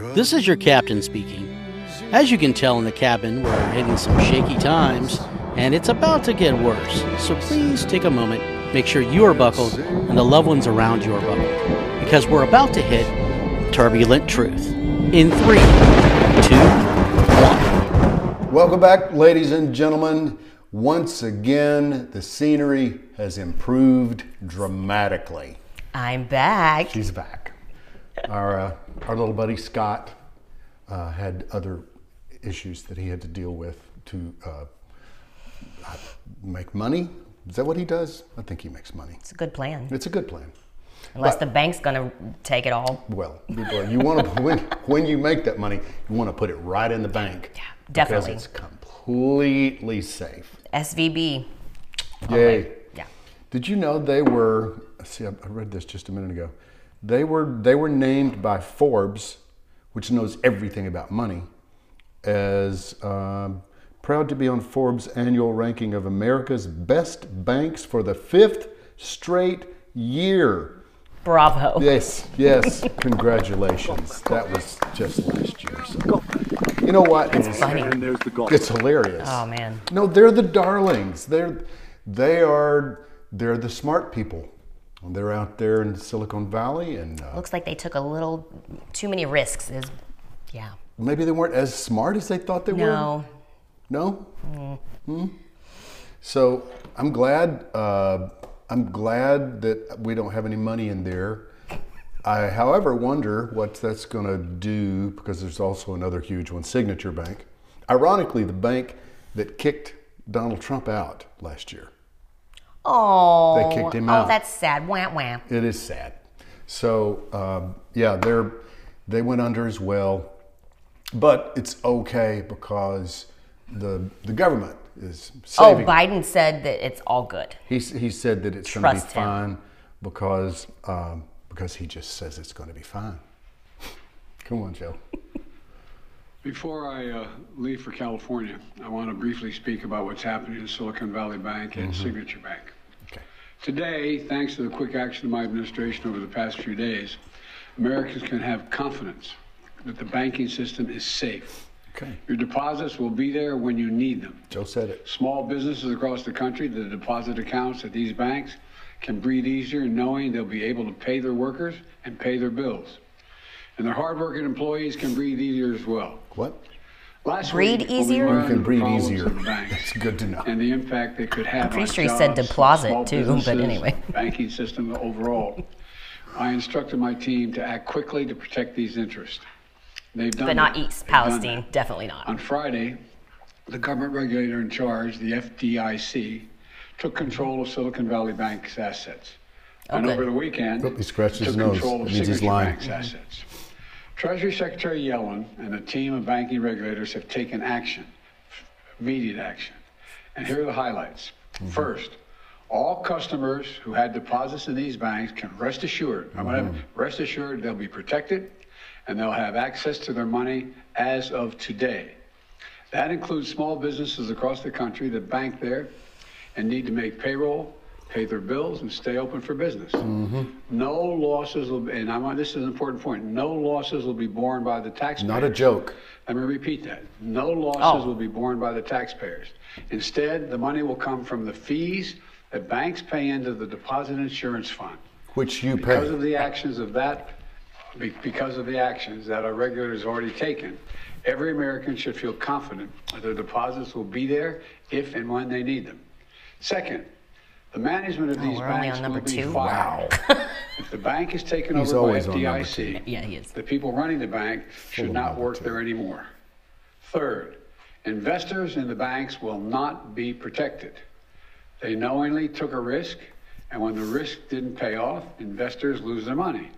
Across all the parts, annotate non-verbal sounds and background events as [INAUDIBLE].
This is your captain speaking. As you can tell in the cabin, we're hitting some shaky times, and it's about to get worse. So please take a moment, make sure you are buckled, and the loved ones around you are buckled, because we're about to hit turbulent truth. In three, two, one. Welcome back, ladies and gentlemen. Once again, the scenery has improved dramatically. I'm back. She's back. Our, uh, our little buddy Scott uh, had other issues that he had to deal with to uh, uh, make money. Is that what he does? I think he makes money. It's a good plan. It's a good plan. Unless but- the bank's going to take it all. Well, you want to [LAUGHS] when, when you make that money, you want to put it right in the bank. Yeah, definitely. Because it's completely safe. SVB. Yay! Yeah. Did you know they were? See, I I read this just a minute ago. They were they were named by Forbes, which knows everything about money, as um, proud to be on Forbes' annual ranking of America's best banks for the fifth straight year. Bravo. Yes, yes, [LAUGHS] congratulations. That was just last year. So. You know what? It's funny. And there's the golf. It's hilarious. Oh, man. No, they're the darlings. They're they are they're the smart people. They're out there in Silicon Valley, and uh, Looks like they took a little too many risks. Is yeah. maybe they weren't as smart as they thought they were. No. No. Hmm? So I'm glad. Uh, I'm glad that we don't have any money in there. I, however, wonder what that's going to do because there's also another huge one, Signature Bank. Ironically, the bank that kicked Donald Trump out last year. Oh. They kicked him out. oh, that's sad. Wham wham. It is sad. So um, yeah, they're they went under as well, but it's okay because the the government is saving. Oh, saving. Biden said that it's all good. He he said that it's going to be Trust him. fine because um, because he just says it's going to be fine. [LAUGHS] Come on, Joe. [LAUGHS] Before I uh, leave for California, I want to briefly speak about what's happening in Silicon Valley Bank and Signature Bank. Today, thanks to the quick action of my administration over the past few days, Americans can have confidence that the banking system is safe. Okay. Your deposits will be there when you need them. Joe said it. Small businesses across the country, the deposit accounts at these banks can breathe easier knowing they'll be able to pay their workers and pay their bills. And their hardworking employees can breathe easier as well. What? Last Breathe week, we easier? You can the breathe problems easier. of the banks [LAUGHS] That's good to know. And the impact they could have I'm pretty sure he said jobs, deposit too, but anyway. [LAUGHS] banking system overall. I instructed my team to act quickly to protect these interests. They've done But not that. East They've Palestine. Definitely not. On Friday, the government regulator in charge, the FDIC, took control of Silicon Valley Bank's assets. and oh, Okay. over the weekend, Oh, he scratched his took nose. control of It means he's Signature lying. Bank's assets. Treasury Secretary Yellen and a team of banking regulators have taken action, immediate action. And here are the highlights. Mm-hmm. First, all customers who had deposits in these banks can rest assured, I'm gonna mm-hmm. rest assured they'll be protected and they'll have access to their money as of today. That includes small businesses across the country that bank there and need to make payroll, pay their bills, and stay open for business. Mm-hmm. No losses will, be, and I want this is an important point. No losses will be borne by the taxpayers. Not a joke. Let me repeat that. No oh. losses Oh. will be borne by the taxpayers. Instead, the money will come from the fees that banks pay into the deposit insurance fund. Which you Because pay. Because of the actions of that, because of the actions that our regulators already taken, every American should feel confident that their deposits will be there if and when they need them. Second, the management of Oh, these we're only banks on number will be two? fired. If the bank is taken He's over by always on FDIC, Yeah, he is. the people running the bank should of not work two. there anymore. Third, investors in the banks will not be protected. They knowingly took a risk, and when the risk didn't pay off, investors lose their money.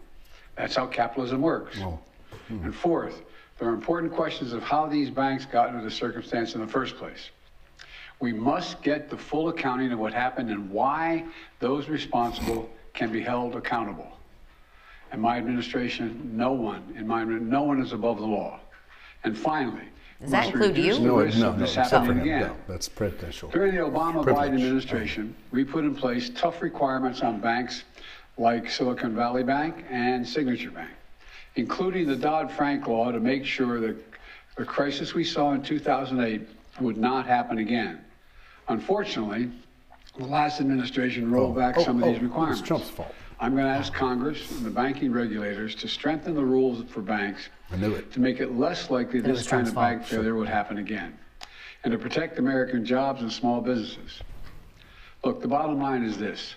That's how capitalism works. Hmm. And fourth, there are important questions of how these banks got into the circumstance in the first place. We must get the full accounting of what happened and why those responsible can be held accountable. In my administration, no one, in my, no one is above the law. And finally, Does that include you? No, no, of no, this except for happening him. again. No, that's presidential. During the Obama-Biden administration, we put in place tough requirements on banks like Silicon Valley Bank and Signature Bank. including the Dodd-Frank law to make sure that the crisis we saw in 2008 would not happen again. Unfortunately, the last administration oh, rolled Oh, back oh, some of oh, these it's requirements. Trump's fault. I'm going to ask Congress and the banking regulators to strengthen the rules for banks I knew it. to make it less likely it this kind Trump's of bank fault. failure would happen again, and to protect American jobs and small businesses. Look, the bottom line is this.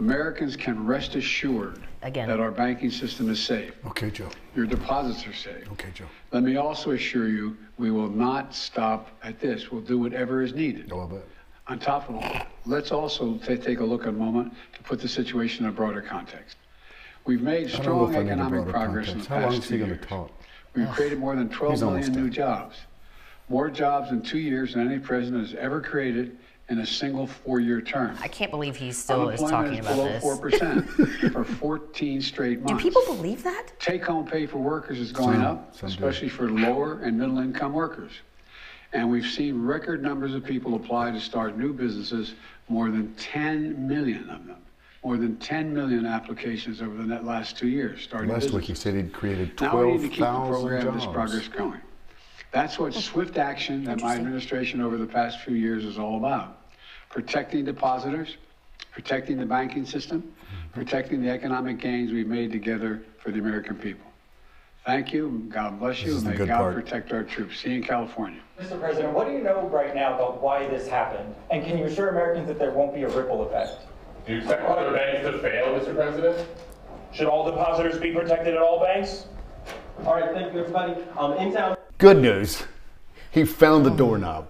Americans can rest assured Again. that our banking system is safe. Okay, Joe. Your deposits are safe. Okay, Joe. Let me also assure you, we will not stop at this. We'll do whatever is needed. Oh, I bet. On top of all, let's also ta- take a look at a moment to put the situation in a broader context. We've made I don't know strong if I need a economic broader progress in the context. How long past is two he gonna years. talk? We've ah, created more than 12 He's million new jobs. More jobs in two years than any president has ever created in a single four-year term. I can't believe he still is talking Unemployment about is below this. 4% [LAUGHS] for 14 straight months. Do people believe that? Take-home pay for workers is going Some- up, some do. especially for lower and middle-income workers. And we've seen record numbers of people apply to start new businesses, more than 10 million of them. More than 10 million applications over the last two years starting Last week businesses. he said he'd created 12,000 jobs. Now we need to keep the 12,000 program, this progress going. That's what swift action that my administration over the past few years is all about. Protecting depositors, protecting the banking system, mm-hmm. protecting the economic gains we've made together for the American people. Thank you, God bless you, and may God part. protect our troops. See you in California. Mr. President, what do you know right now about why this happened? And can you assure Americans that there won't be a ripple effect? Do you expect other banks to fail, Mr. President? Should all depositors be protected at all banks? All right, thank you, everybody. Um, in town. Good news. He found the doorknob.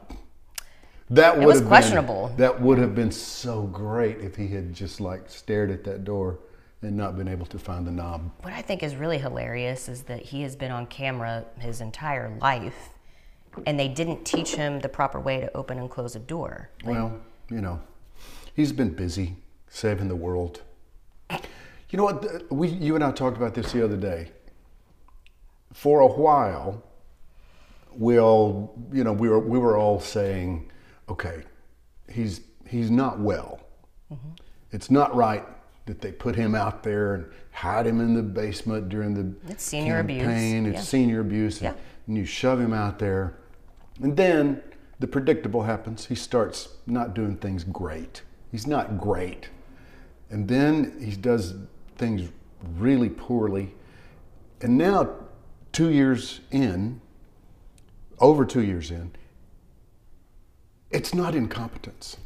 That would was have questionable. Been, that would have been so great if he had just like stared at that door and not been able to find the knob. What I think is really hilarious is that he has been on camera his entire life, and they didn't teach him the proper way to open and close a door. Well, you know, he's been busy saving the world. You know what? We, you and I talked about this the other day. For a while, we all, you know, we were we were all saying, okay, he's he's not well. Mm-hmm. It's not right that they put him out there and hide him in the basement during the It's senior abuse, campaign. It's yeah. senior abuse, and, Yeah. and you shove him out there, and then the predictable happens. He starts not doing things great. He's not great, and then he does things really poorly, and now, two years in, over two years in, it's not incompetence.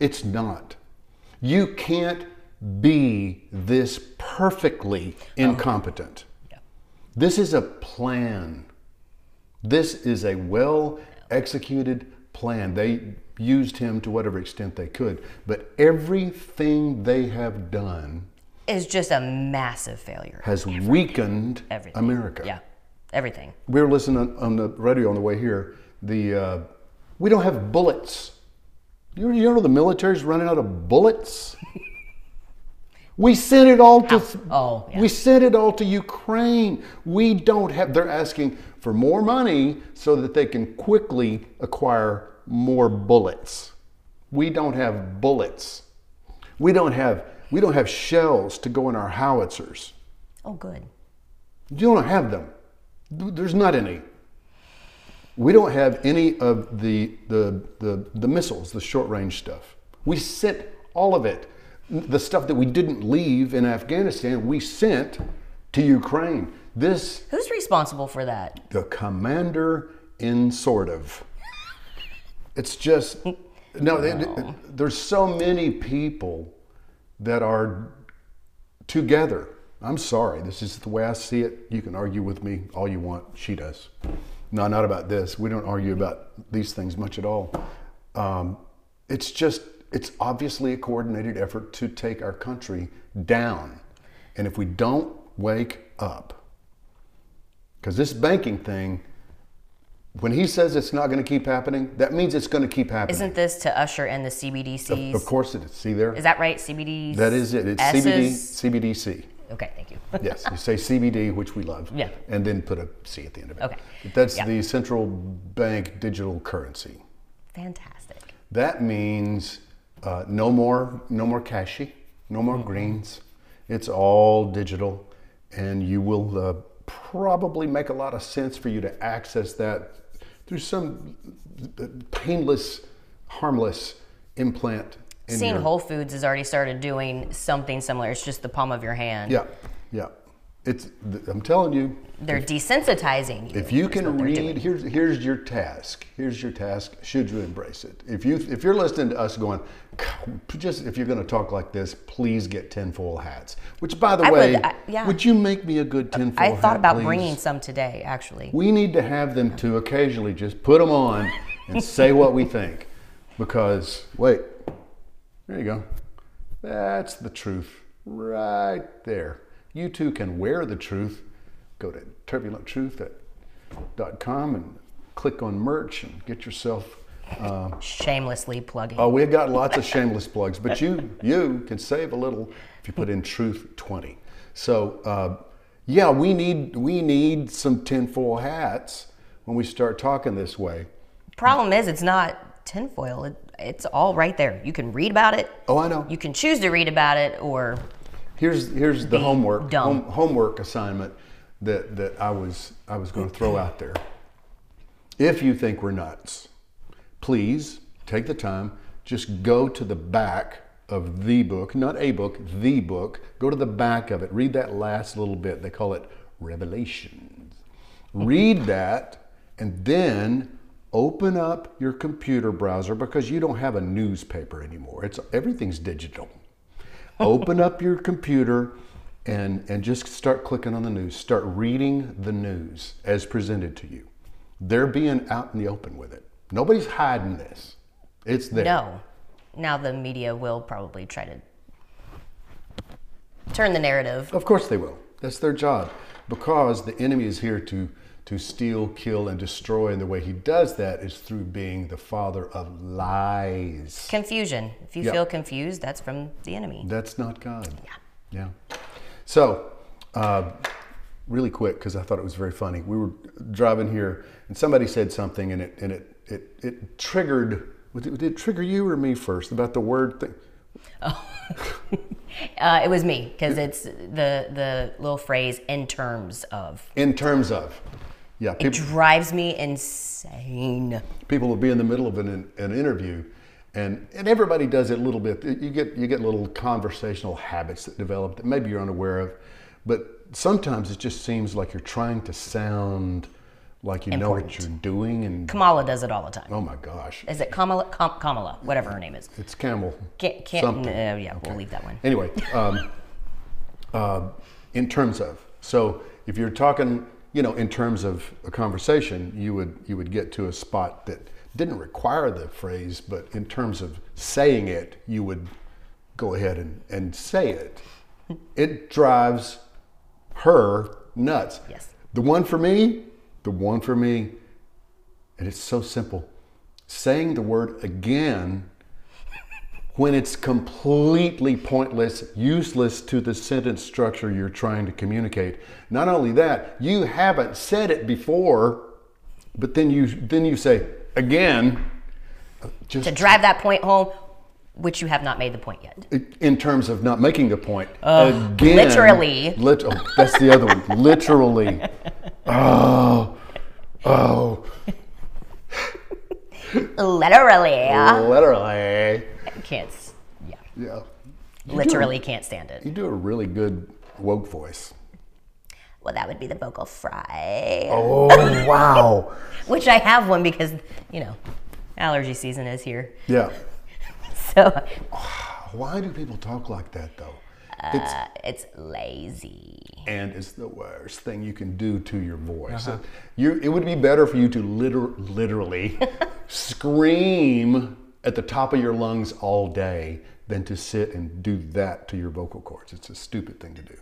It's not. You can't be this perfectly incompetent. This is a plan. This is a well executed plan. They used him to whatever extent they could, but everything they have done Is just a massive failure. has weakened Everything. America. Yeah, everything. We were listening on, on the radio on the way here. The uh, we don't have bullets. You, you know the military's running out of bullets. [LAUGHS] we sent it all to. Oh, yeah. We sent it all to Ukraine. We don't have. They're asking for more money so that they can quickly acquire more bullets. We don't have bullets. We don't have. We don't have shells to go in our howitzers. Oh, good. You don't have them. There's not any. We don't have any of the, the, the, the missiles, the short range stuff. We sent all of it. The stuff that we didn't leave in Afghanistan, we sent to Ukraine. This, Who's responsible for that? the commander in sort of. It's just, no, they- there's so many people that are together. I'm sorry, this is the way I see it. You can argue with me all you want. She does. No, not about this. We don't argue about these things much at all. Um, it's just, it's obviously a coordinated effort to take our country down. And if we don't wake up, because this banking thing, when he says it's not going to keep happening, that means it's going to keep happening. Isn't this to usher in the CBDCs? Of course it is. See there? Is that right? CBDs? that is it. It's CBD, CBDC. Okay, thank you. [LAUGHS] Yes, you say CBD, which we love. Yeah. And then put a C at the end of it. Okay. That's Yeah. the central bank digital currency. Fantastic. That means uh, no more, no more cashy, no more Mm-hmm. greens. It's all digital, and you will uh, probably make a lot of sense for you to access that through some uh, painless, harmless implant. in Seeing your- Whole Foods has already started doing something similar. It's just the palm of your hand. Yeah, yeah. It's. I'm telling you, They're desensitizing you. If you can read, here's here's your task. Here's your task. Should you embrace it? If you if you're listening to us going, just if you're going to talk like this, please get tinfoil hats. Which, by the I way, would, I- yeah. would you make me a good tinfoil I hat? thought about please? bringing some today, actually. We need to have them to occasionally just put them on and say what we think, because wait, there you go. That's the truth right there. You too can wear the truth. Go to turbulenttruth.com and click on merch and get yourself. Uh, Shamelessly plugging. oh, we've got lots of [LAUGHS] shameless plugs, but you you can save a little if you put in truth twenty. So uh, yeah, we need we need some tinfoil hats when we start talking this way. Problem is, it's not tinfoil. It, it's all right there. You can read about it. Oh, I know. You can choose to read about it, or Here's here's the homework home, homework assignment that that I was I was going to throw out there. If you think we're nuts, please take the time. Just go to the back of the book, not a book, the book. Go to the back of it. Read that last little bit. They call it Revelations. Read that, and then open up your computer browser because you don't have a newspaper anymore. It's everything's digital open up your computer and, and just start clicking on the news. Start reading the news as presented to you. They're being out in the open with it. Nobody's hiding this. It's there. no. Now the media will probably try to turn the narrative. Of course they will. That's their job. Because the enemy is here to, to steal, kill, and destroy. And the way he does that is through being the father of lies. Confusion. If you Yeah. feel confused, that's from the enemy. That's not God. Yeah. Yeah. So, uh, really quick, because I thought it was very funny. We were driving here, and somebody said something, and it and it it, it triggered. Did it, trigger you or me first about the word thing? [LAUGHS] Uh, it was me because it's the the little phrase in terms of. In terms of, yeah, It drives me insane. people will be in the middle of an, an interview, and and everybody does it a little bit. You get you get little conversational habits that develop that maybe you're unaware of, but sometimes it just seems like you're trying to sound like you know what you're doing, and Kamala does it all the time. oh my gosh, Is it Kamala? Kam- Kamala, whatever her name is. It's camel. Can't, can't uh, yeah, we'll leave that one. Anyway, um, uh, in terms of, so if you're talking, you know, in terms of a conversation, you would you would get to a spot that didn't require the phrase, but in terms of saying it, you would go ahead and, and say it. It drives her nuts. Yes. The one for me, the one for me, and it's so simple. Saying the word again when it's completely pointless, useless to the sentence structure you're trying to communicate. Not only that, you haven't said it before, but then you then you say again, uh, just To drive that point home, which you have not made the point yet. in terms of not making the point. again, literally. Lit- oh, that's the other one. [LAUGHS] Literally. Oh, oh, Literally. literally. Can't, s- yeah. Yeah. Literally can't stand it. You do a really good woke voice. Well, that would be the vocal fry. Oh [LAUGHS] wow. Which I have one because, you know, allergy season is here. Yeah. [LAUGHS] So Why do people talk like that though? It's, uh, it's lazy. and it's the worst thing you can do to your voice. You, it would be better for you to liter- literally [LAUGHS] scream at the top of your lungs all day than to sit and do that to your vocal cords. It's a stupid thing to do.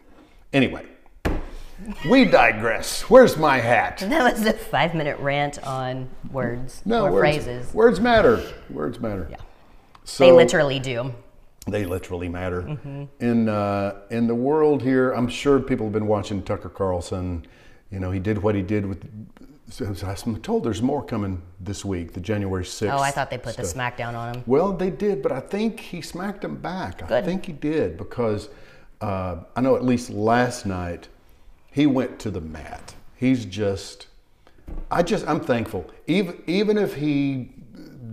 Anyway, we digress. Where's my hat? That was a five minute rant on words No, or words, phrases. words matter. Words matter. Yeah. So, They literally do. They literally matter. In uh, in the world here, I'm sure people have been watching Tucker Carlson. You know, he did what he did with. so I'm told there's more coming this week, the January 6th. Oh, I thought they put the smackdown on him. Well, they did, but I think he smacked him back. I think he did because uh, I know at least last night he went to the mat. He's just, I just, I'm thankful. Even even if he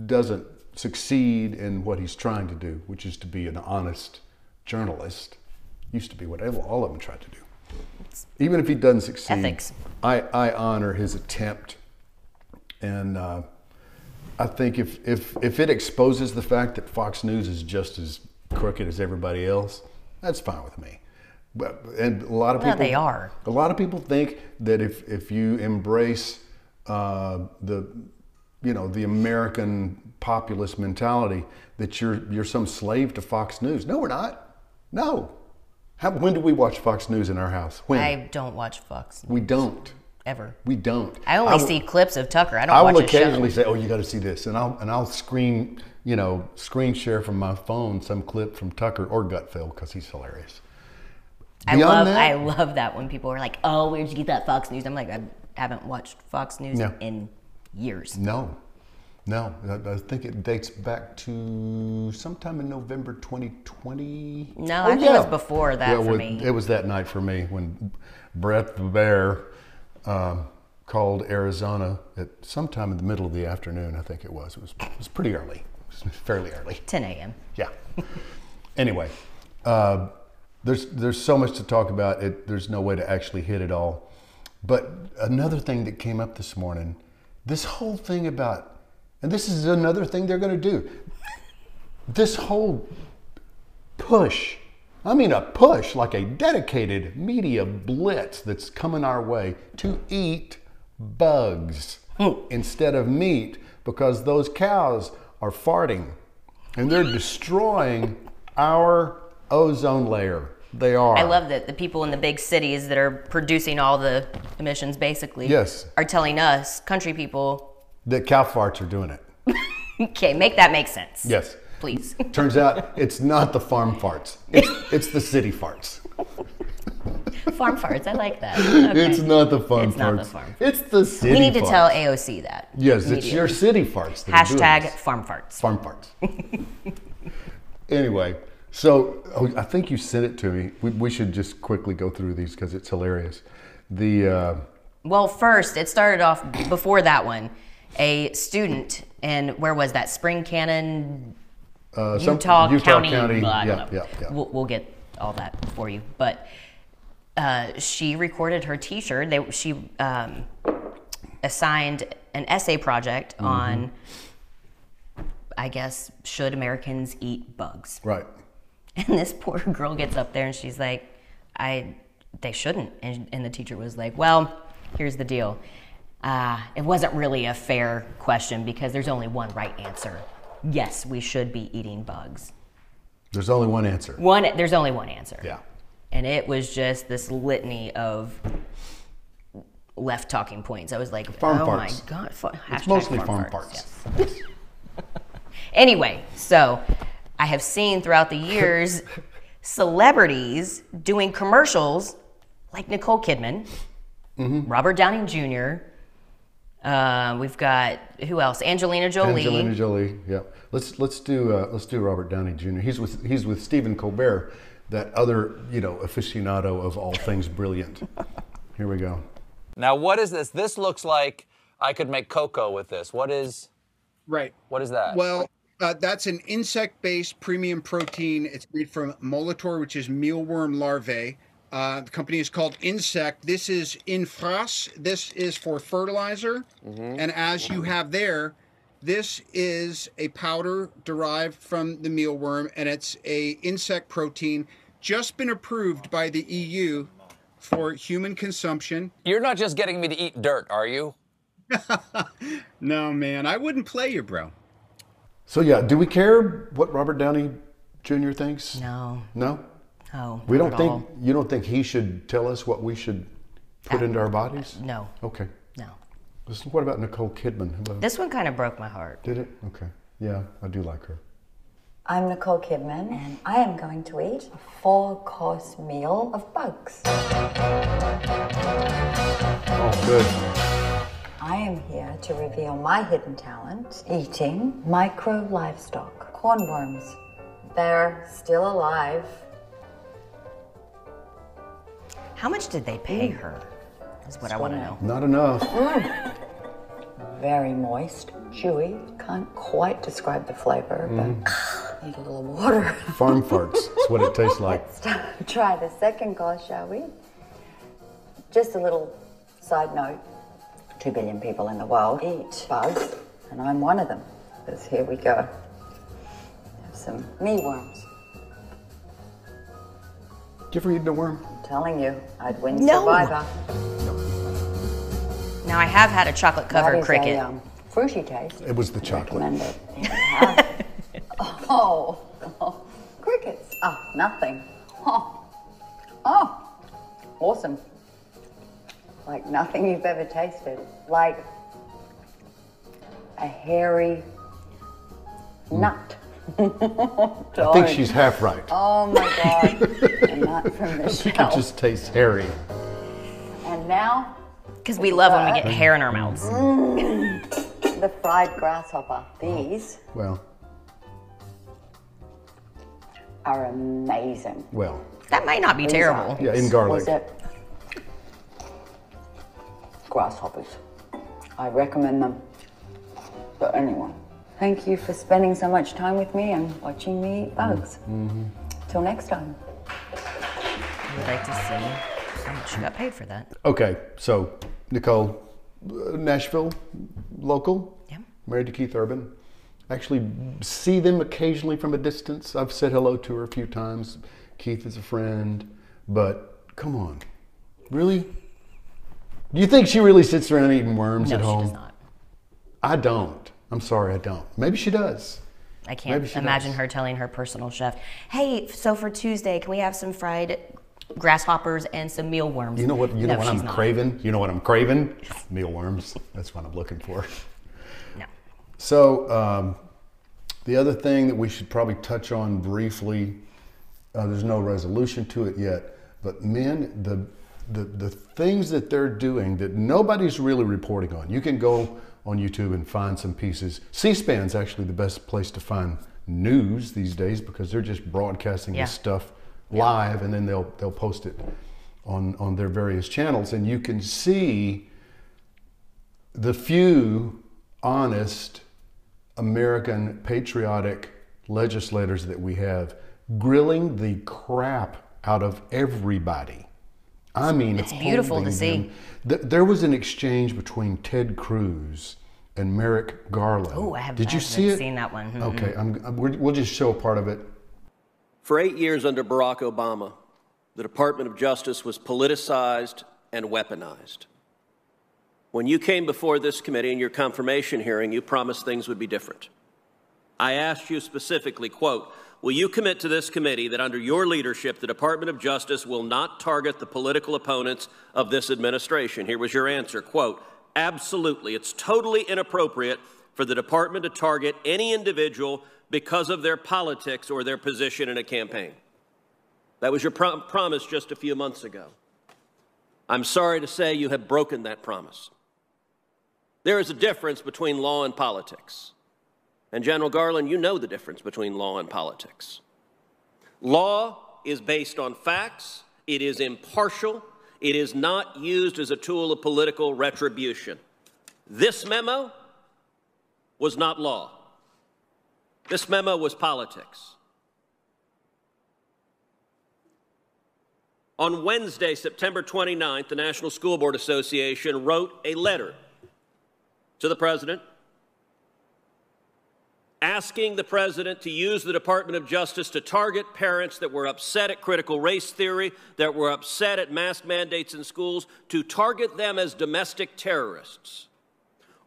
doesn't succeed in what he's trying to do, which is to be an honest journalist, used to be what all of them tried to do. Even if he doesn't succeed, Ethics. I, I honor his attempt, and uh, I think if, if if it exposes the fact that Fox News is just as crooked as everybody else, that's fine with me. But and a lot of people they are. A lot of people think that if if you embrace uh, the you know the American populist mentality that you're you're some slave to Fox News. No, we're not. No. How, when do we watch Fox News in our house? When I don't watch Fox News. we don't. ever. We don't. I only will- see clips of Tucker. I don't I watch will occasionally say, "Oh, you got to see this," and I'll and I'll screen, you know, screen share from my phone some clip from Tucker or Gutfeld because he's hilarious. I love that- I love that when people are like, "Oh, where'd you get that Fox News?" I'm like, I haven't watched Fox News No. in years. No, no, I, I think it dates back to sometime in November 2020. No, I think it was before that for well, me. It was that night for me when Brett the Bear um, called Arizona at sometime in the middle of the afternoon. I think it was. It was, it was pretty early. It was fairly early. 10 a.m. Yeah. anyway, uh, there's there's so much to talk about. It there's no way to actually hit it all. But another thing that came up this morning, this whole thing about, and this is another thing they're going to do. This whole push, I mean a push, like a dedicated media blitz that's coming our way to eat bugs hmm. instead of meat because those cows are farting and they're destroying our ozone layer. They are. I love that the people in the big cities that are producing all the emissions basically Yes. are telling us, country people, that cow farts are doing it. okay, make that make sense. Yes. Please. [LAUGHS] Turns out it's not the farm farts. It's, it's the city farts. farm farts, I like that. Okay. It's not the farm It's farts. not the farm. It's the city we need to farts. tell AOC that. Yes, it's your city farts. That are doing Hashtag farm farts. farm farts. anyway, so oh, I think you sent it to me. We, we should just quickly go through these because it's hilarious. The uh, Well, first, it started off before that one. A student in, where was that? Spring Cannon, uh, some- Utah, County. County. blah, yeah, yeah, yeah. We'll, we'll get all that for you. But uh, she recorded her teacher. They, she um, assigned an essay project Mm-hmm. on, I guess, should Americans eat bugs? right. [LAUGHS] And this poor girl gets up there and she's like, I, they shouldn't. And, and the teacher was like, well, here's the deal. Uh, it wasn't really a fair question because there's only one right answer. Yes, we should be eating bugs. There's only one answer. One, there's only one answer. Yeah. And it was just this litany of left talking points. I was like, Farm oh my god, fa- It's mostly farm farts, farts. yes. [LAUGHS] Anyway, so I have seen throughout the years [LAUGHS] celebrities doing commercials like Nicole Kidman, Mm-hmm. Robert Downey Jr. Uh, we've got who else? Angelina Jolie. Angelina Jolie. Yeah. Let's let's do uh, let's do Robert Downey Jr. He's with he's with Stephen Colbert, that other you know aficionado of all things brilliant. [LAUGHS] Here we go. Now, what is this? This looks like I could make cocoa with this. What is Right. what is that? Well, uh, that's an insect-based premium protein. It's made from Molitor, which is mealworm larvae. Uh, the company is called Ynsect. This is Infras. This is for fertilizer. And as you have there, this is a powder derived from the mealworm, and it's a insect protein just been approved by the EU for human consumption. You're not just getting me to eat dirt, are you? [LAUGHS] No, man, I wouldn't play you, bro. So yeah, do we care what Robert Downey Jr. thinks? No, No. No, We not don't at think all. you don't think he should tell us what we should put into our bodies? No, Okay. no. Listen, what about Nicole Kidman? About- This one kind of broke my heart. Did it? Okay. Yeah, I do like her. I'm Nicole Kidman, and I am going to eat a four course meal of bugs. Oh, good. I am here to reveal my hidden talent eating micro livestock, hornworms. They're still alive. How much did they pay her? Is what I want to know. Not enough. Very moist, chewy. Can't quite describe the flavor, mm. but [SIGHS] need a little water. [LAUGHS] Farm farts. That's what it tastes like. Try the second course, shall we? Just a little side note. Two billion people in the world eat bugs, and I'm one of them. Because here we go. Have some mealworms. Did you ever eat a worm? I'm telling you, I'd win No. Survivor. Now I have had a chocolate covered cricket. A, um, fruity taste. It was the chocolate. It. if you have. oh, oh, crickets. Oh, nothing. Oh, oh, awesome. Like nothing you've ever tasted. Like a hairy nut. [LAUGHS] I think she's half right. Oh my god. [LAUGHS] a nut from the It shell. just tastes hairy. And now, Because we love when we get uh, hair in our mouths. Mm. the fried grasshopper. These oh, Well, are amazing. well. That might not be terrible. are- Yeah, in garlic. Was it grasshoppers? I recommend them to anyone. Thank you for spending so much time with me and watching me eat bugs. Mm-hmm. Till next time. I would like to see how much you got paid for that. Okay, so Nicole, uh, Nashville, local, Yeah. married to Keith Urban. Actually, see them occasionally from a distance. I've said hello to her a few times. Keith is a friend, but come on, really? Do you think she really sits around eating worms No, at she home? does not. I don't. I'm sorry, I don't. Maybe she does. I can't imagine does. her telling her personal chef, "Hey, so for Tuesday, can we have some fried grasshoppers and some mealworms?" You know what? You know what I'm not. craving. You know what I'm craving? Mealworms. That's what I'm looking for. No. So um, the other thing that we should probably touch on briefly, uh, there's no resolution to it yet, but men, the, the the things that they're doing that nobody's really reporting on. You can go on YouTube and find some pieces. C-SPAN's actually the best place to find news these days because they're just broadcasting Yeah. this stuff live and then they'll they'll post it on on their various channels and you can see the few honest American patriotic legislators that we have grilling the crap out of everybody. I mean, It's beautiful to see. them- Th- There was an exchange between Ted Cruz and Merrick Garland. Oh, I have- Did I you see it? seen that one. Mhm. Okay, I'm, I'm- we're- we'll just show a part of it. For eight years under Barack Obama, the Department of Justice was politicized and weaponized. When you came before this committee in your confirmation hearing, you promised things would be different. I asked you specifically, quote, Will you commit to this committee that under your leadership, the Department of Justice will not target the political opponents of this administration? Here was your answer, quote, Absolutely. It's totally inappropriate for the department to target any individual because of their politics or their position in a campaign. That was your pro- promise just a few months ago. I'm sorry to say you have broken that promise. There is a difference between law and politics. And General Garland, you know the difference between law and politics. Law is based on facts, it is impartial, it is not used as a tool of political retribution. This memo was not law. This memo was politics. On Wednesday, September 29th, the National School Board Association wrote a letter to the president asking the president to use the Department of Justice to target parents that were upset at critical race theory, that were upset at mask mandates in schools, to target them as domestic terrorists.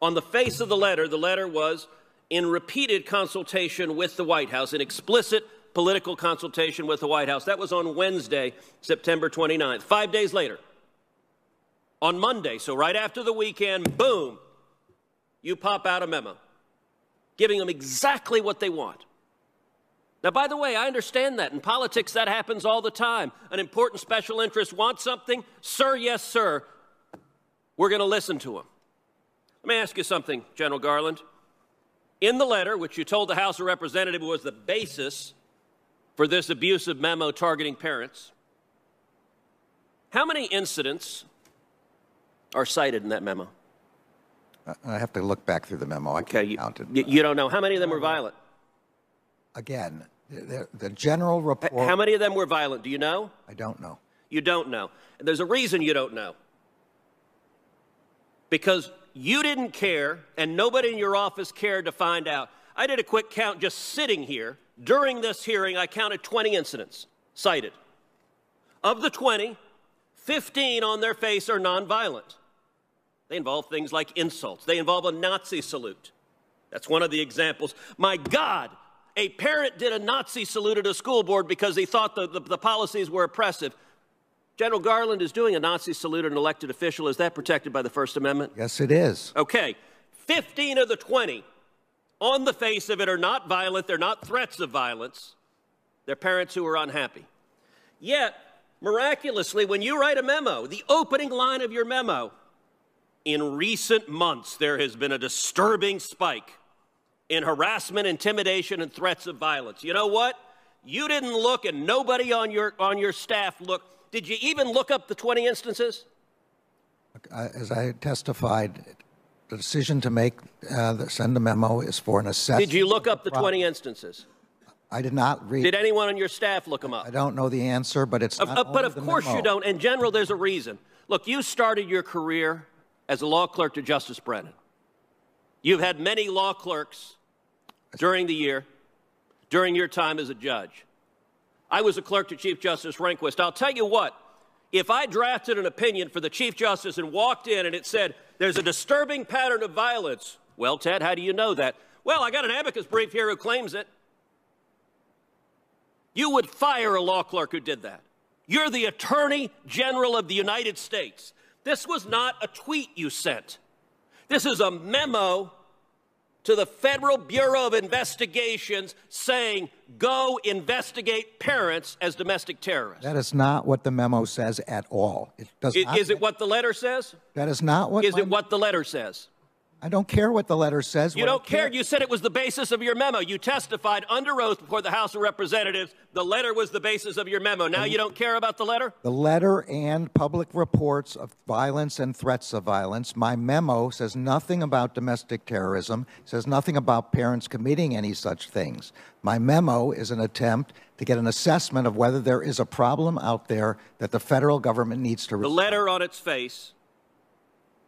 On the face of the letter, the letter was in repeated consultation with the White House, in explicit political consultation with the White House. That was on Wednesday, September 29th. Five days later, on Monday, so right after the weekend, boom, you pop out a memo giving them exactly what they want. Now, by the way, I understand that. In politics, that happens all the time. An important special interest wants something. Sir, yes, sir. We're going to listen to him. Let me ask you something, General Garland. In the letter, which you told the House of Representatives was the basis for this abusive memo targeting parents, How many incidents are cited in that memo? I have to look back through the memo. I Okay, can't you, count it. you- you don't know. How many of them were violent? Again, the, the general report. How many of them were violent? Do you know? I don't know. You don't know. There's a reason you don't know. Because you didn't care, and nobody in your office cared to find out. I did a quick count just sitting here. During this hearing, I counted 20 incidents cited. Of the 20, 15 on their face are nonviolent. They involve things like insults, they involve a Nazi salute. That's one of the examples. My God, a parent did a Nazi salute at a school board because he thought the, the, the policies were oppressive. General Garland is doing a Nazi salute at an elected official. Is that protected by the First Amendment? Yes, it is. Okay. 15 of the 20 on the face of it are not violent. They're not threats of violence. They're parents who are unhappy. Yet, miraculously, when you write a memo, the opening line of your memo, in recent months, there has been a disturbing spike in harassment, intimidation, and threats of violence. You know what? You didn't look, and nobody on your, on your staff looked. Did you even look up the 20 instances? Uh, As I testified, the decision to make, uh, the- send a memo is for an assessment. Did you look up the 20 instances? I did not read. Did anyone on your staff look them up? I don't know the answer, but it's not of- but of course memo. you don't. In general, there's a reason. Look, you started your career as a law clerk to Justice Brennan. You've had many law clerks during the year, during your time as a judge. I was a clerk to Chief Justice Rehnquist. I'll tell you what, if I drafted an opinion for the Chief Justice and walked in and it said, there's a disturbing pattern of violence, well, Ted, how do you know that? Well, I got an amicus brief here who claims it. You would fire a law clerk who did that. You're the Attorney General of the United States. This was not a tweet you sent. This is a memo to the Federal Bureau of Investigations saying, go investigate parents as domestic terrorists. That is not what the memo says at all. It does I- not. Is it what the letter says? That is not what. Is it what the letter says? I don't care what the letter says. You don't care. You said it was the basis of your memo. You testified under oath before the House of Representatives. The letter was the basis of your memo. Now you don't care about the letter? The letter and public reports of violence and threats of violence. My memo says nothing about domestic terrorism, says nothing about parents committing any such things. My memo is an attempt to get an assessment of whether there is a problem out there that the federal government needs to The letter on its face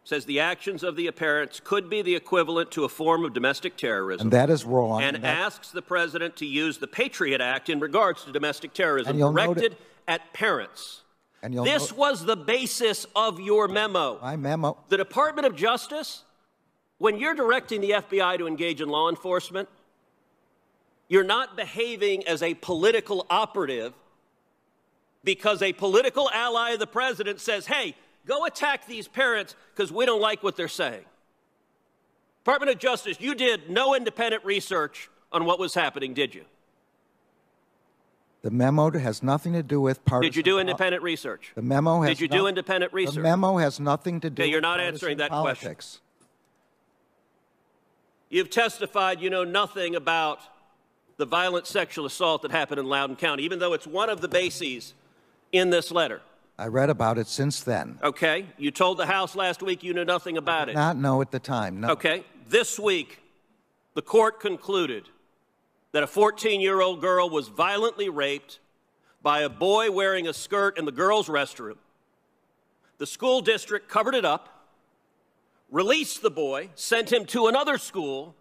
says the actions of the parents could be the equivalent to a form of domestic terrorism. And that is wrong. and and asks the president to use the Patriot Act in regards to domestic terrorism And you'll note directed at parents. and you'll This was the basis of your memo. my memo. The Department of Justice, when you're directing the FBI to engage in law enforcement, you're not behaving as a political operative because a political ally of the president says, hey, go attack these parents because we don't like what they're saying. Department of Justice, you did no independent research on what was happening, did you? The memo has nothing to do with partisan. Did you do independent research? The memo has. Did you no- do independent research? The memo has nothing to do. Okay, you're not answering that question. You've testified you know nothing about the violent sexual assault that happened in Loudoun County, even though it's one of the bases in this letter. I read about it since then. Okay? You told the House last week you knew nothing about it. Not know at the time. No. Okay? This week, the court concluded that a 14 year old girl was violently raped by a boy wearing a skirt in the girls' restroom. The school district covered it up, released the boy, sent him to another school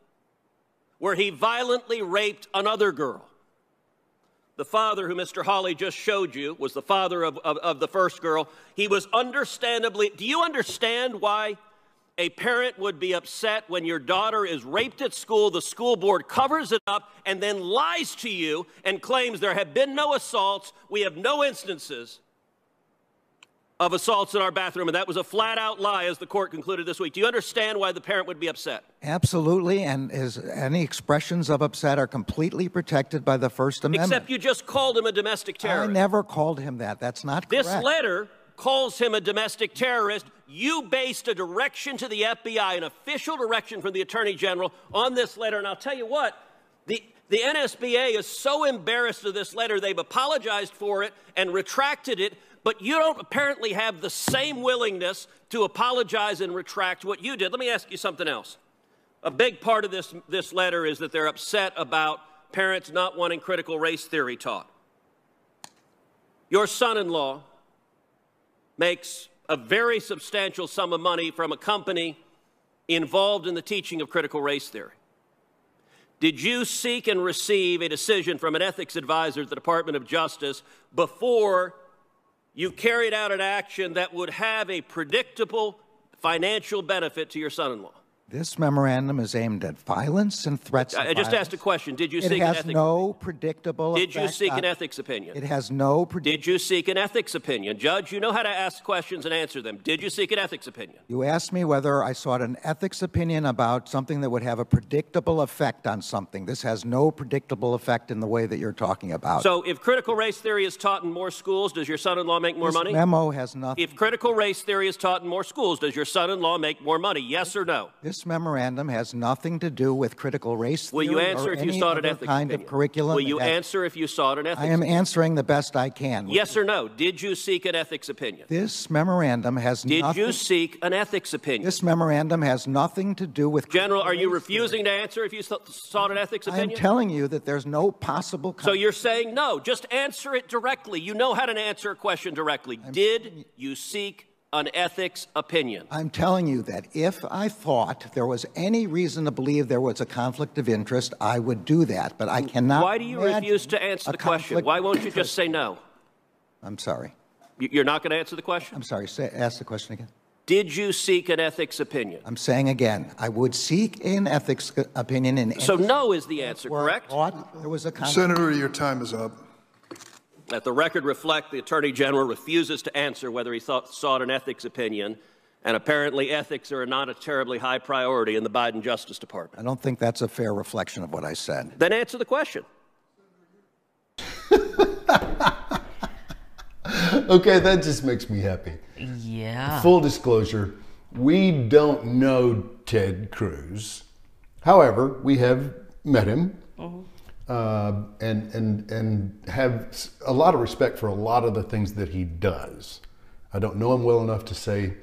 where he violently raped another girl. The father, who Mr. Hawley just showed you, was the father of, of, of the first girl. He was understandably. Do you understand why a parent would be upset when your daughter is raped at school, the school board covers it up, and then lies to you and claims there have been no assaults, we have no instances of assaults in our bathroom, and that was a flat out lie, as the court concluded this week. Do you understand why the parent would be upset? Absolutely, and is any expressions of upset are completely protected by the First Amendment. Except you just called him a domestic terrorist. I never called him that. That's not This correct. letter calls him a domestic terrorist. You based a direction to the FBI, an official direction from the Attorney General, on this letter. And I'll tell you what, the, the NSBA is so embarrassed of this letter, they've apologized for it and retracted it. But you don't apparently have the same willingness to apologize and retract what you did. Let me ask you something else. A big part of this, this letter is that they're upset about parents not wanting critical race theory taught. Your son in law makes a very substantial sum of money from a company involved in the teaching of critical race theory. Did you seek and receive a decision from an ethics advisor at the Department of Justice before you carried out an action that would have a predictable financial benefit to your son in law? This memorandum is aimed at violence and threats. I of just violence. asked a question. Did you It seek an ethics? It has no predictable. Did you seek an ethics opinion? It has no. Did you seek an ethics opinion? Judge, you know how to ask questions and answer them. Did you seek an ethics opinion? you asked me whether I sought an ethics opinion about something that would have a predictable effect on something. This has no predictable effect in the way that you're talking about. So, if critical race theory is taught in more schools, does your son in law make more this money? memo has nothing. If critical race theory is taught in more schools, does your son in law make more money? Yes or no? This memorandum has nothing to do with critical race Will theory you answer or if you any sought an other ethics kind opinion? of curriculum. Will you answer if you sought an ethics opinion? I am answering the best I can. Yes or no? Did you seek an ethics opinion? This memorandum has Did nothing. you seek an ethics opinion? This memorandum has nothing to do with. General, are you refusing to answer if you sought an ethics opinion? I am telling you that there's no possible. So you're saying no. Just answer it directly. You know how to answer a question directly. Did you seek an ethics opinion? I'm telling you that if I thought there was any reason to believe there was a conflict of interest, I would do that. But I cannot. Why do you refuse to answer the question? Why won't you just say no? I'm sorry. You- You're not going to answer the question? I'm sorry. Say, ask the question again. Did you seek an ethics opinion? I'm saying again, I would seek an ethics opinion in. So any no is the answer, correct? There was a conflict. Senator, your time is up. Let the record reflect the Attorney General refuses to answer whether he thought, sought an ethics opinion, and apparently ethics are not a terribly high priority in the Biden Justice Department. I don't think that's a fair reflection of what I said. Then answer the question. [LAUGHS] Okay, that just makes me happy. Yeah. Full disclosure, we don't know Ted Cruz. However, we have met him mm-hmm. Uh, and, and, and have a lot of respect for a lot of the things that he does. I don't know him well enough to say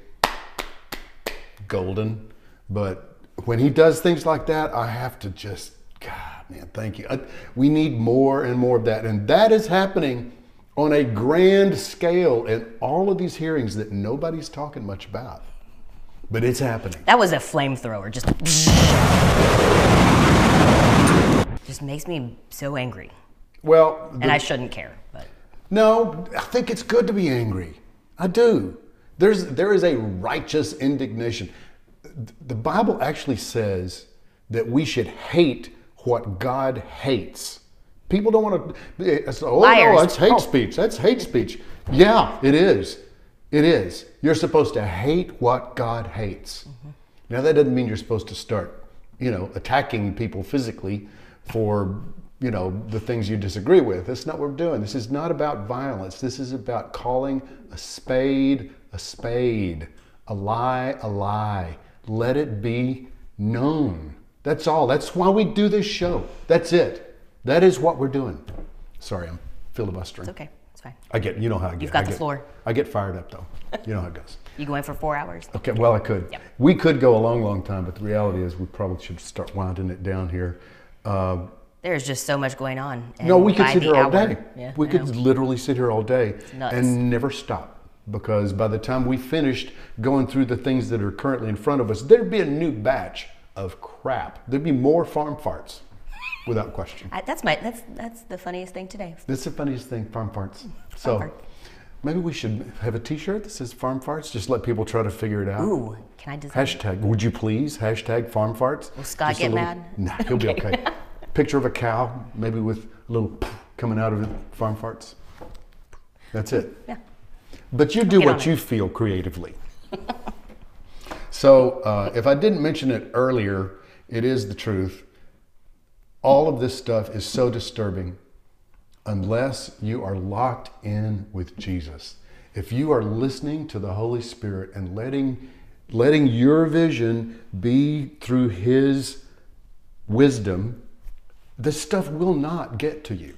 golden, but when he does things like that, I have to just, God, man, thank you. I, we need more and more of that. And that is happening on a grand scale in all of these hearings that nobody's talking much about. But it's happening. That was a flamethrower. Just. [LAUGHS] Just makes me so angry. Well, And I shouldn't care, but. No, I think it's good to be angry. I do. There's there is a righteous indignation. The Bible actually says that we should hate what God hates. People don't want to. Eh, it's, oh Liars. no, that's hate Oh. speech. That's hate speech. Yeah, it is. It is. You're supposed to hate what God hates. Mm-hmm. Now that doesn't mean you're supposed to start, you know, attacking people physically for, you know, the things you disagree with. That's not what we're doing. This is not about violence. This is about calling a spade a spade, a lie a lie. Let it be known. That's all. That's why we do this show. That's it. That is what we're doing. Sorry, I'm filibustering. It's okay. It's fine. I get, you know how I get. You've got I the get- floor. I get fired up though. You know how it goes. [LAUGHS] You go in for four hours? Okay, well, I could. Yep. We could go a long, long time, but the reality is we probably should start winding it down here. Uh, There's just so much going on. no, we could sit here all day. Yeah, we I could know. literally sit here all day and never stop. Because by the time we finished going through the things that are currently in front of us, there'd be a new batch of crap. There'd be more farm farts, without question. I, that's my. That's that's the funniest thing today. That's the funniest thing, farm farts. So farts. Maybe we should have a T-shirt that says farm farts. Just let people try to figure it out. Ooh, can I design? Hashtag, would you please? Hashtag farm farts. Will Scott Just get little- mad? Nah, he'll be okay. [LAUGHS] Picture of a cow, maybe with a little coming out of it, farm farts. That's it. Yeah. But you do Get what it. you feel creatively. [LAUGHS] so, uh, if I didn't mention it earlier, it is the truth. All of this stuff is so disturbing unless you are locked in with Jesus. If you are listening to the Holy Spirit and letting letting your vision be through his wisdom, this stuff will not get to you.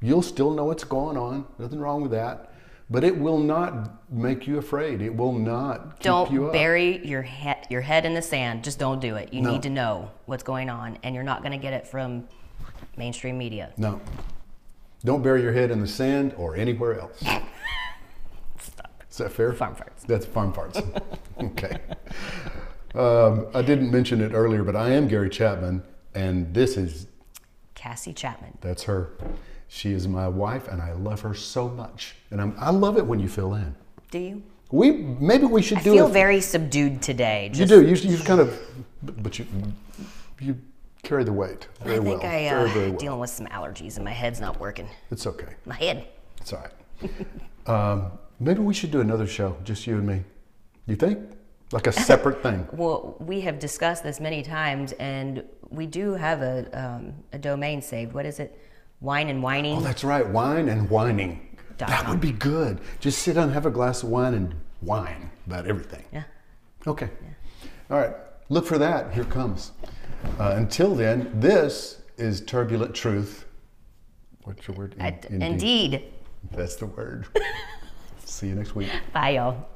You'll still know what's going on, nothing wrong with that. but it will not make you afraid. It will not keep you Don't up. bury your head your head in the sand. Just don't do it. You No. need to know what's going on, and you're not going to get it from mainstream media. No. Don't bury your head in the sand or anywhere else. [LAUGHS] Stop. Is that fair? Farm farts. That's farm farts. [LAUGHS] okay. Um, I didn't mention it earlier, but I am Gary Chapman, and this is Cassie Chapman. that's her. She is my wife, and I love her so much. And I'm, I love it when you fill in. Do you? We maybe we should do. I do feel it. very subdued today. you do. You, you kind of, but, but you you carry the weight very I think well. I very uh, very well. dealing with some allergies and my head's not working. It's okay. My head. It's all right. [LAUGHS] um, maybe we should do another show, just you and me. You think? Like a separate [LAUGHS] thing. Well, we have discussed this many times, and we do have a um, a domain saved. What is it? Wine and whining. Oh, that's right. Wine and whining. Dot That com. would be good. Just sit down, have a glass of wine, and whine about everything. Yeah. Okay. All right. Look for that. Here it comes. Uh, until then, this is Turbulent Truth. What's your word? In- I- indeed. That's the word. [LAUGHS] See you next week. Bye, y'all.